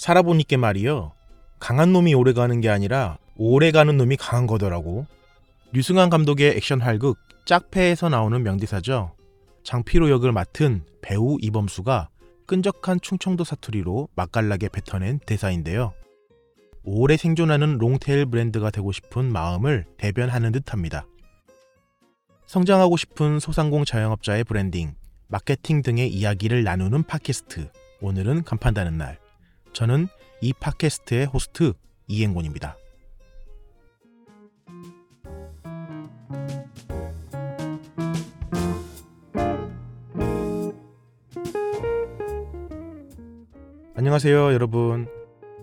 살아보니까 말이요. 강한 놈이 오래 가는 게 아니라 오래 가는 놈이 강한 거더라고. 류승완 감독의 액션 활극 짝패에서 나오는 명대사죠. 장필호 역을 맡은 배우 이범수가 끈적한 충청도 사투리로 맛깔나게 뱉어낸 대사인데요. 오래 생존하는 long tail 브랜드가 되고 싶은 마음을 대변하는 듯합니다. 성장하고 싶은 소상공 자영업자의 브랜딩, 마케팅 등의 이야기를 나누는 팟캐스트. 오늘은 간판다는 날. 저는 이 팟캐스트의 호스트 이행곤입니다. 안녕하세요, 여러분.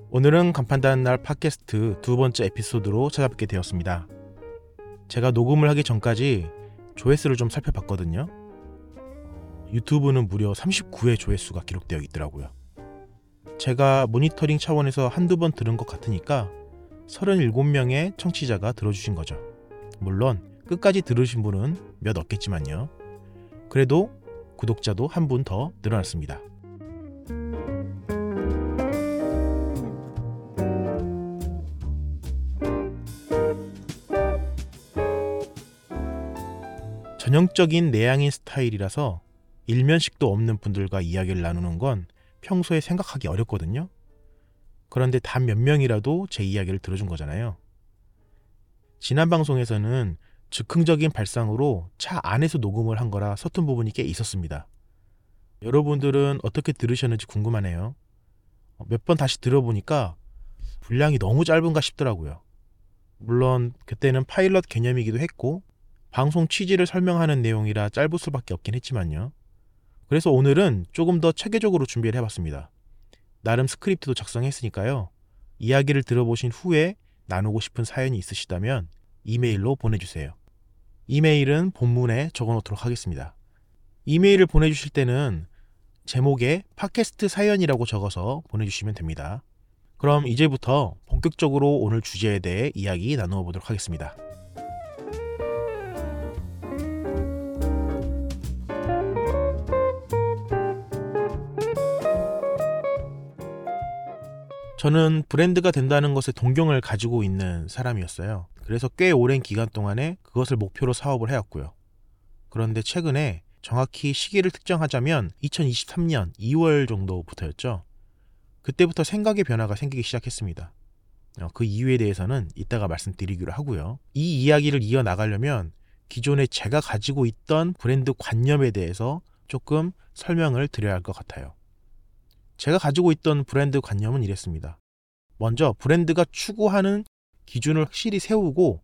오늘은 간판다는 날 팟캐스트 두 번째 에피소드로 찾아뵙게 되었습니다. 제가 녹음을 하기 전까지 조회수를 좀 살펴봤거든요. 유튜브는 무려 39회 조회수가 기록되어 있더라고요. 제가 모니터링 차원에서 한두 번 들은 것 같으니까 37명의 청취자가 들어주신 거죠. 물론 끝까지 들으신 분은 몇 없겠지만요. 그래도 구독자도 한 분 더 늘어났습니다. 전형적인 내향인 스타일이라서 일면식도 없는 분들과 이야기를 나누는 건 평소에 생각하기 어렵거든요. 그런데 단 몇 명이라도 제 이야기를 들어준 거잖아요. 지난 방송에서는 즉흥적인 발상으로 차 안에서 녹음을 한 거라 서툰 부분이 꽤 있었습니다. 여러분들은 어떻게 들으셨는지 궁금하네요. 몇 번 다시 들어보니까 분량이 너무 짧은가 싶더라고요. 물론 그때는 파일럿 개념이기도 했고 방송 취지를 설명하는 내용이라 짧을 수밖에 없긴 했지만요. 그래서 오늘은 조금 더 체계적으로 준비를 해봤습니다. 나름 스크립트도 작성했으니까요. 이야기를 들어보신 후에 나누고 싶은 사연이 있으시다면 이메일로 보내주세요. 이메일은 본문에 적어놓도록 하겠습니다. 이메일을 보내주실 때는 제목에 팟캐스트 사연이라고 적어서 보내주시면 됩니다. 그럼 이제부터 본격적으로 오늘 주제에 대해 이야기 나누어 보도록 하겠습니다. 저는 브랜드가 된다는 것에 동경을 가지고 있는 사람이었어요. 그래서 꽤 오랜 기간 동안에 그것을 목표로 사업을 해왔고요. 그런데 최근에 정확히 시기를 특정하자면 2023년 2월 정도부터였죠. 그때부터 생각의 변화가 생기기 시작했습니다. 어, 그 이유에 대해서는 이따가 말씀드리기로 하고요. 이 이야기를 이어나가려면 기존에 제가 가지고 있던 브랜드 관념에 대해서 조금 설명을 드려야 할 것 같아요. 제가 가지고 있던 브랜드 관념은 이랬습니다. 먼저 브랜드가 추구하는 기준을 확실히 세우고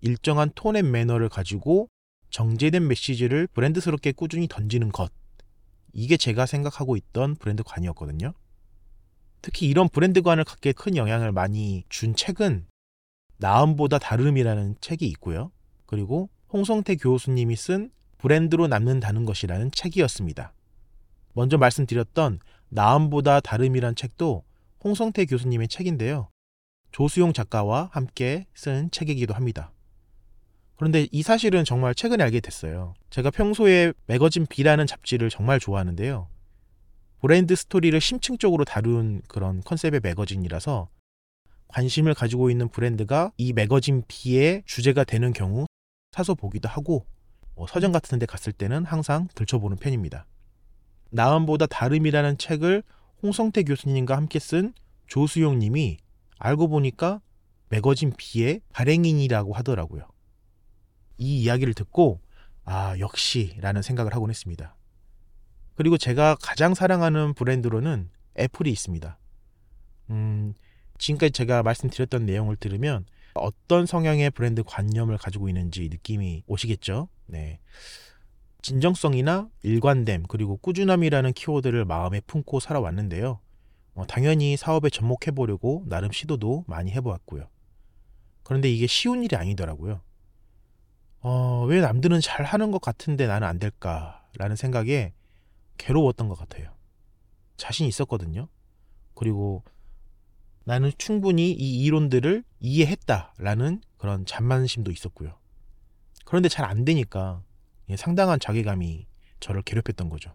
일정한 tone and manner를 가지고 정제된 메시지를 브랜드스럽게 꾸준히 던지는 것. 이게 제가 생각하고 있던 브랜드관이었거든요. 특히 이런 브랜드관을 갖게 큰 영향을 많이 준 책은 나음보다 다름이라는 책이 있고요. 그리고 홍성태 교수님이 쓴 브랜드로 남는다는 것이라는 책이었습니다. 먼저 말씀드렸던 나음보다 다름이란 책도 홍성태 교수님의 책인데요. 조수용 작가와 함께 쓴 책이기도 합니다. 그런데 이 사실은 정말 최근에 알게 됐어요. 제가 평소에 매거진 B라는 잡지를 정말 좋아하는데요. 브랜드 스토리를 심층적으로 다룬 그런 컨셉의 매거진이라서 관심을 가지고 있는 브랜드가 이 매거진 B의 주제가 되는 경우 사서 보기도 하고 뭐 서점 같은 데 갔을 때는 항상 들춰보는 편입니다. 나음보다 다름이라는 책을 홍성태 교수님과 함께 쓴 조수용 님이 알고 보니까 매거진 B의 발행인이라고 하더라고요. 이 이야기를 듣고 아, 역시 라는 생각을 하곤 했습니다. 그리고 제가 가장 사랑하는 브랜드로는 애플이 있습니다. 음, 지금까지 제가 말씀드렸던 내용을 들으면 어떤 성향의 브랜드 관념을 가지고 있는지 느낌이 오시겠죠? 네. 진정성이나 일관됨 그리고 꾸준함이라는 키워드를 마음에 품고 살아왔는데요. 어, 당연히 사업에 접목해 보려고 나름 시도도 많이 해보았고요. 그런데 이게 쉬운 일이 아니더라고요. 어, 왜 남들은 잘 하는 것 같은데 나는 안 될까라는 생각에 괴로웠던 것 같아요. 자신 있었거든요. 그리고 나는 충분히 이 이론들을 이해했다라는 그런 자만심도 있었고요. 그런데 잘 안 되니까 상당한 자괴감이 저를 괴롭혔던 거죠.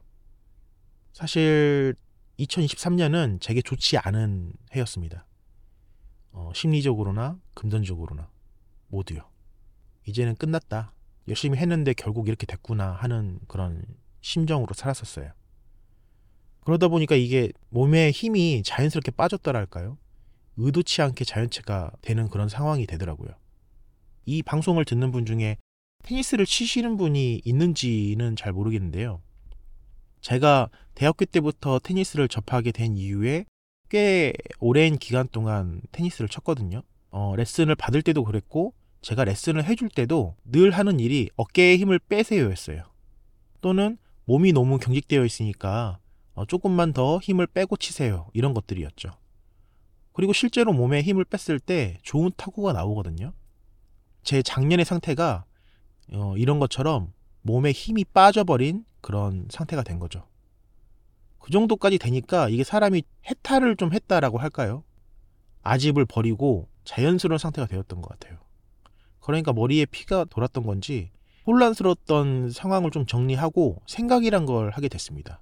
사실 2023년은 제게 좋지 않은 해였습니다. 어, 심리적으로나 금전적으로나 모두요. 이제는 끝났다. 열심히 했는데 결국 이렇게 됐구나 하는 그런 심정으로 살았었어요. 그러다 보니까 이게 몸에 힘이 자연스럽게 빠졌더랄까요? 의도치 않게 자연체가 되는 그런 상황이 되더라고요. 이 방송을 듣는 분 중에 테니스를 치시는 분이 있는지는 잘 모르겠는데요. 제가 대학교 때부터 테니스를 접하게 된 이후에 꽤 오랜 기간 동안 테니스를 쳤거든요. 어, 레슨을 받을 때도 그랬고, 제가 레슨을 해줄 때도 늘 하는 일이 어깨에 힘을 빼세요였어요. 또는 몸이 너무 경직되어 있으니까 어, 조금만 더 힘을 빼고 치세요. 이런 것들이었죠. 그리고 실제로 몸에 힘을 뺐을 때 좋은 타구가 나오거든요. 제 작년의 상태가 어, 이런 것처럼 몸에 힘이 빠져버린 그런 상태가 된 거죠. 그 정도까지 되니까 이게 사람이 해탈을 좀 했다라고 할까요? 아집을 버리고 자연스러운 상태가 되었던 것 같아요. 그러니까 머리에 피가 돌았던 건지 혼란스러웠던 상황을 좀 정리하고 생각이란 걸 하게 됐습니다.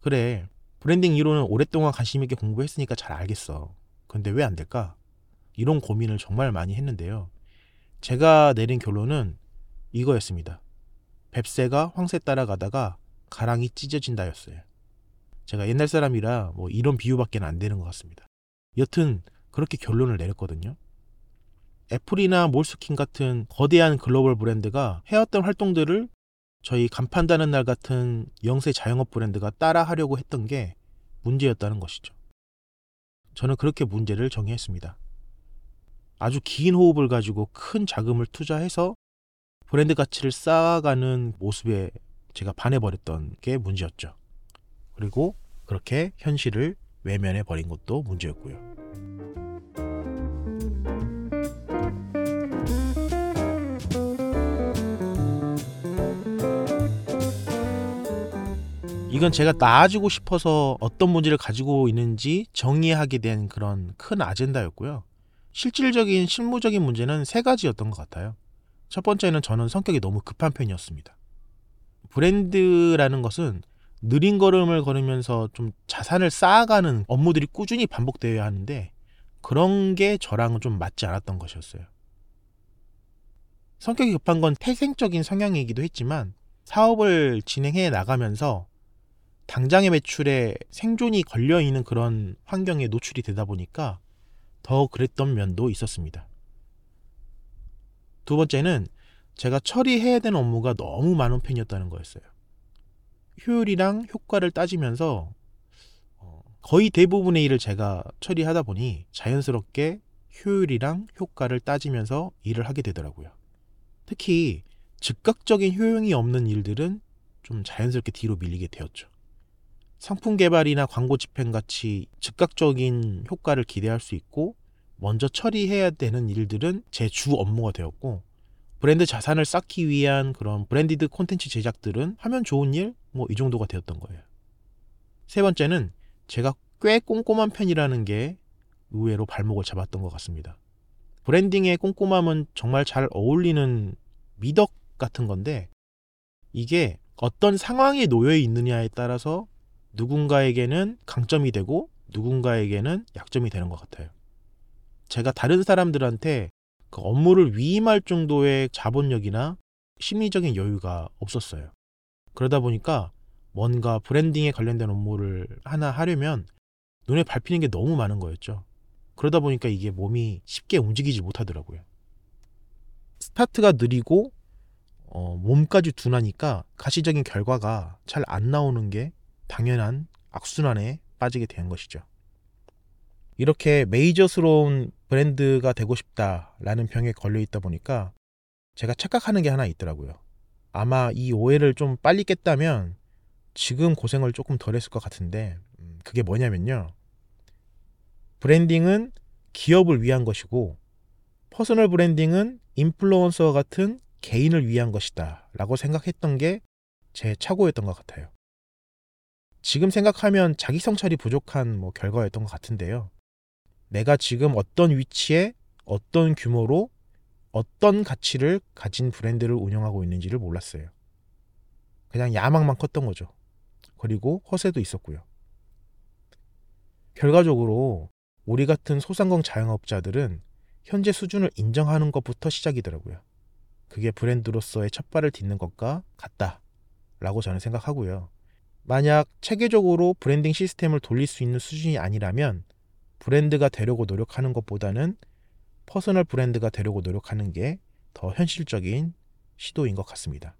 그래, 브랜딩 이론은 오랫동안 관심 있게 공부했으니까 잘 알겠어. 근데 왜 안 될까? 이런 고민을 정말 많이 했는데요. 제가 내린 결론은 이거였습니다. 뱁새가 황새 따라가다가 가랑이 찢어진다였어요. 제가 옛날 사람이라 뭐 이런 비유밖에 안 되는 것 같습니다. 여튼 그렇게 결론을 내렸거든요. 애플이나 몰스킨 같은 거대한 글로벌 브랜드가 해왔던 활동들을 저희 간판 다는 날 같은 영세 자영업 브랜드가 따라 하려고 했던 게 문제였다는 것이죠. 저는 그렇게 문제를 정의했습니다. 아주 긴 호흡을 가지고 큰 자금을 투자해서 브랜드 가치를 쌓아가는 모습에 제가 반해버렸던 게 문제였죠. 그리고 그렇게 현실을 외면해 버린 것도 문제였고요. 이건 제가 나아지고 싶어서 어떤 문제를 가지고 있는지 정의하게 된 그런 큰 아젠다였고요. 실질적인 실무적인 문제는 세 가지였던 것 같아요. 첫 번째는 저는 성격이 너무 급한 편이었습니다. 브랜드라는 것은 느린 걸음을 걸으면서 좀 자산을 쌓아가는 업무들이 꾸준히 반복되어야 하는데 그런 게 저랑은 좀 맞지 않았던 것이었어요. 성격이 급한 건 태생적인 성향이기도 했지만 사업을 진행해 나가면서 당장의 매출에 생존이 걸려 있는 그런 환경에 노출이 되다 보니까 더 그랬던 면도 있었습니다. 두 번째는 제가 처리해야 되는 업무가 너무 많은 편이었다는 거였어요. 효율이랑 효과를 따지면서 어, 거의 대부분의 일을 제가 처리하다 보니 자연스럽게 효율이랑 효과를 따지면서 일을 하게 되더라고요. 특히 즉각적인 효용이 없는 일들은 좀 자연스럽게 뒤로 밀리게 되었죠. 상품 개발이나 광고 집행 같이 즉각적인 효과를 기대할 수 있고 먼저 처리해야 되는 일들은 제 주 업무가 되었고 브랜드 자산을 쌓기 위한 그런 branded 콘텐츠 제작들은 하면 좋은 일 뭐 이 정도가 되었던 거예요. 세 번째는 제가 꽤 꼼꼼한 편이라는 게 의외로 발목을 잡았던 것 같습니다. 브랜딩의 꼼꼼함은 정말 잘 어울리는 미덕 같은 건데 이게 어떤 상황에 놓여 있느냐에 따라서 누군가에게는 강점이 되고 누군가에게는 약점이 되는 것 같아요. 제가 다른 사람들한테 그 업무를 위임할 정도의 자본력이나 심리적인 여유가 없었어요. 그러다 보니까 뭔가 브랜딩에 관련된 업무를 하나 하려면 눈에 밟히는 게 너무 많은 거였죠. 그러다 보니까 이게 몸이 쉽게 움직이지 못하더라고요. 스타트가 느리고 어, 몸까지 둔하니까 가시적인 결과가 잘 안 나오는 게 당연한 악순환에 빠지게 된 것이죠. 이렇게 메이저스러운 브랜드가 되고 싶다라는 병에 걸려 있다 보니까 제가 착각하는 게 하나 있더라고요. 아마 이 오해를 좀 빨리 깼다면 지금 고생을 조금 덜 했을 것 같은데 음, 그게 뭐냐면요. branding은 기업을 위한 것이고 personal branding은 인플루언서 같은 개인을 위한 것이다 라고 생각했던 게 제 착오였던 것 같아요. 지금 생각하면 자기 성찰이 부족한 뭐 결과였던 것 같은데요. 내가 지금 어떤 위치에 어떤 규모로 어떤 가치를 가진 브랜드를 운영하고 있는지를 몰랐어요. 그냥 야망만 컸던 거죠. 그리고 허세도 있었고요. 결과적으로 우리 같은 소상공 자영업자들은 현재 수준을 인정하는 것부터 시작이더라고요. 그게 브랜드로서의 첫 발을 딛는 것과 같다라고 저는 생각하고요. 만약 체계적으로 브랜딩 시스템을 돌릴 수 있는 수준이 아니라면 브랜드가 되려고 노력하는 것보다는 personal 브랜드가 되려고 노력하는 게 더 현실적인 시도인 것 같습니다.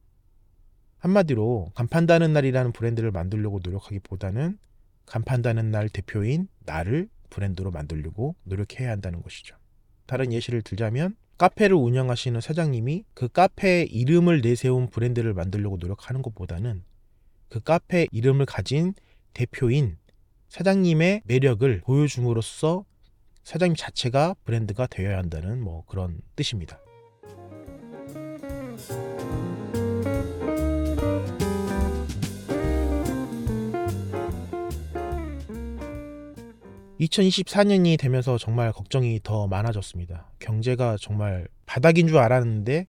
한마디로 간판다는 날이라는 브랜드를 만들려고 노력하기보다는 간판다는 날 대표인 나를 브랜드로 만들려고 노력해야 한다는 것이죠. 다른 예시를 들자면 카페를 운영하시는 사장님이 그 카페 이름을 내세운 브랜드를 만들려고 노력하는 것보다는 그 카페 이름을 가진 대표인 사장님의 매력을 보여줌으로써 사장님 자체가 브랜드가 되어야 한다는 뭐 그런 뜻입니다. 2024년이 되면서 정말 걱정이 더 많아졌습니다. 경제가 정말 바닥인 줄 알았는데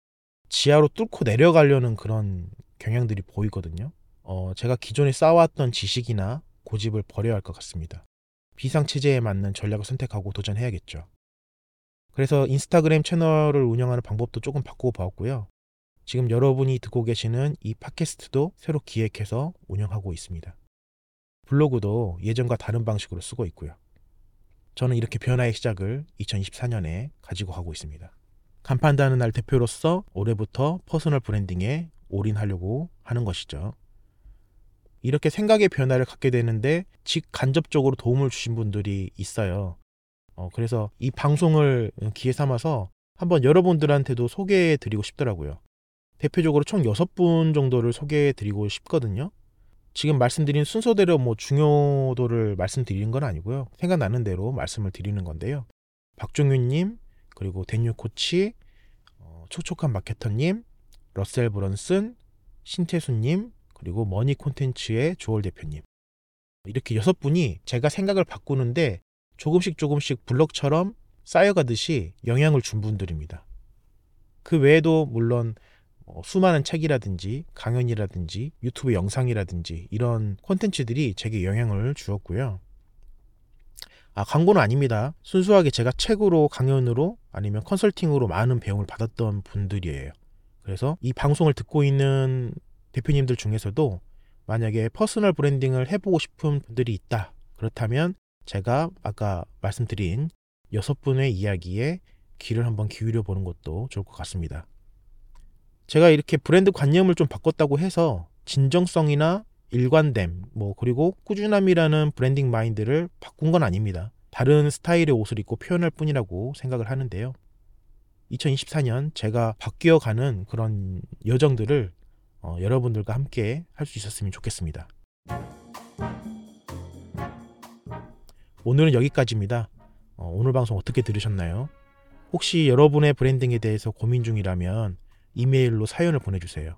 지하로 뚫고 내려가려는 그런 경향들이 보이거든요. 어, 제가 기존에 쌓아왔던 지식이나 고집을 버려야 할 것 같습니다. 비상체제에 맞는 전략을 선택하고 도전해야겠죠. 그래서 인스타그램 채널을 운영하는 방법도 조금 바꾸어 보았고요. 지금 여러분이 듣고 계시는 이 팟캐스트도 새로 기획해서 운영하고 있습니다. 블로그도 예전과 다른 방식으로 쓰고 있고요. 저는 이렇게 변화의 시작을 2024년에 가지고 가고 있습니다. 간판다는 날 대표로서 올해부터 personal branding에 올인하려고 하는 것이죠. 이렇게 생각의 변화를 갖게 되는데 직간접적으로 도움을 주신 분들이 있어요. 어, 그래서 이 방송을 기회 삼아서 한번 여러분들한테도 소개해 드리고 싶더라고요. 대표적으로 총 6분 정도를 소개해 드리고 싶거든요. 지금 말씀드린 순서대로 뭐 중요도를 말씀드리는 건 아니고요. 생각나는 대로 말씀을 드리는 건데요. 박종윤님, 그리고 댄유 코치, 어, 촉촉한 마케터님, 러셀 브런슨, 신태수님, 그리고 머니 콘텐츠의 조월 대표님. 이렇게 여섯 분이 제가 생각을 바꾸는데 조금씩 조금씩 블럭처럼 쌓여가듯이 영향을 준 분들입니다. 그 외에도 물론 어, 수많은 책이라든지 강연이라든지 유튜브 영상이라든지 이런 콘텐츠들이 제게 영향을 주었고요. 아, 광고는 아닙니다. 순수하게 제가 책으로 강연으로 아니면 컨설팅으로 많은 배움을 받았던 분들이에요. 그래서 이 방송을 듣고 있는 대표님들 중에서도 만약에 personal branding을 해보고 싶은 분들이 있다. 그렇다면 제가 아까 말씀드린 여섯 분의 이야기에 귀를 한번 기울여 보는 것도 좋을 것 같습니다. 제가 이렇게 브랜드 관념을 좀 바꿨다고 해서 진정성이나 일관됨, 뭐 그리고 꾸준함이라는 브랜딩 마인드를 바꾼 건 아닙니다. 다른 스타일의 옷을 입고 표현할 뿐이라고 생각을 하는데요. 2024년 제가 바뀌어 가는 그런 여정들을 어, 여러분들과 함께 할 수 있었으면 좋겠습니다. 오늘은 여기까지입니다. 어, 오늘 방송 어떻게 들으셨나요? 혹시 여러분의 branding에 대해서 고민 중이라면 이메일로 사연을 보내주세요.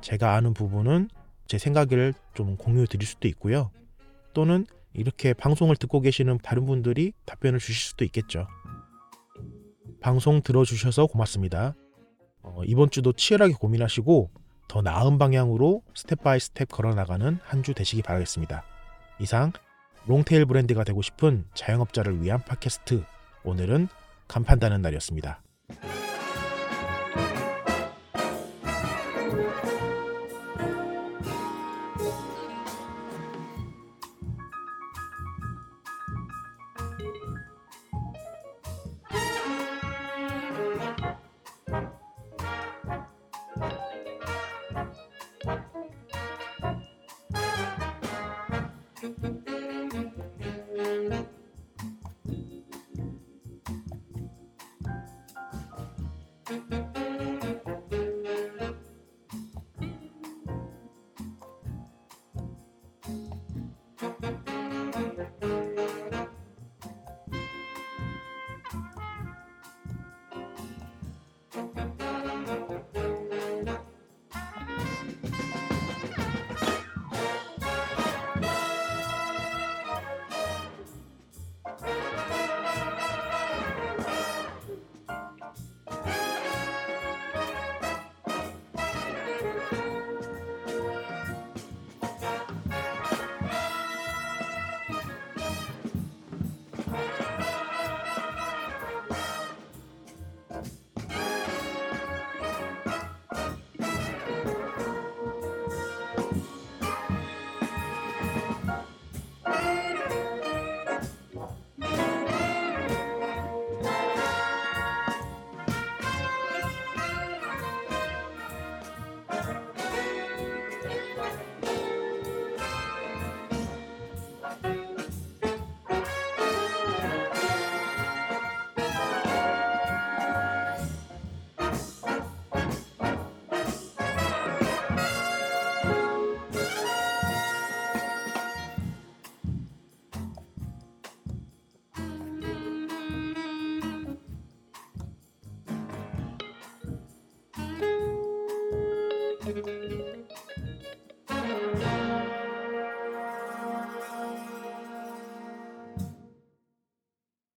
제가 아는 부분은 제 생각을 좀 공유 드릴 수도 있고요. 또는 이렇게 방송을 듣고 계시는 다른 분들이 답변을 주실 수도 있겠죠. 방송 들어주셔서 고맙습니다. 어, 이번 주도 치열하게 고민하시고 더 나은 방향으로 step by step 걸어나가는 한 주 되시기 바라겠습니다. 이상 롱테일 브랜드가 되고 싶은 자영업자를 위한 팟캐스트 오늘은 간판다는 날이었습니다.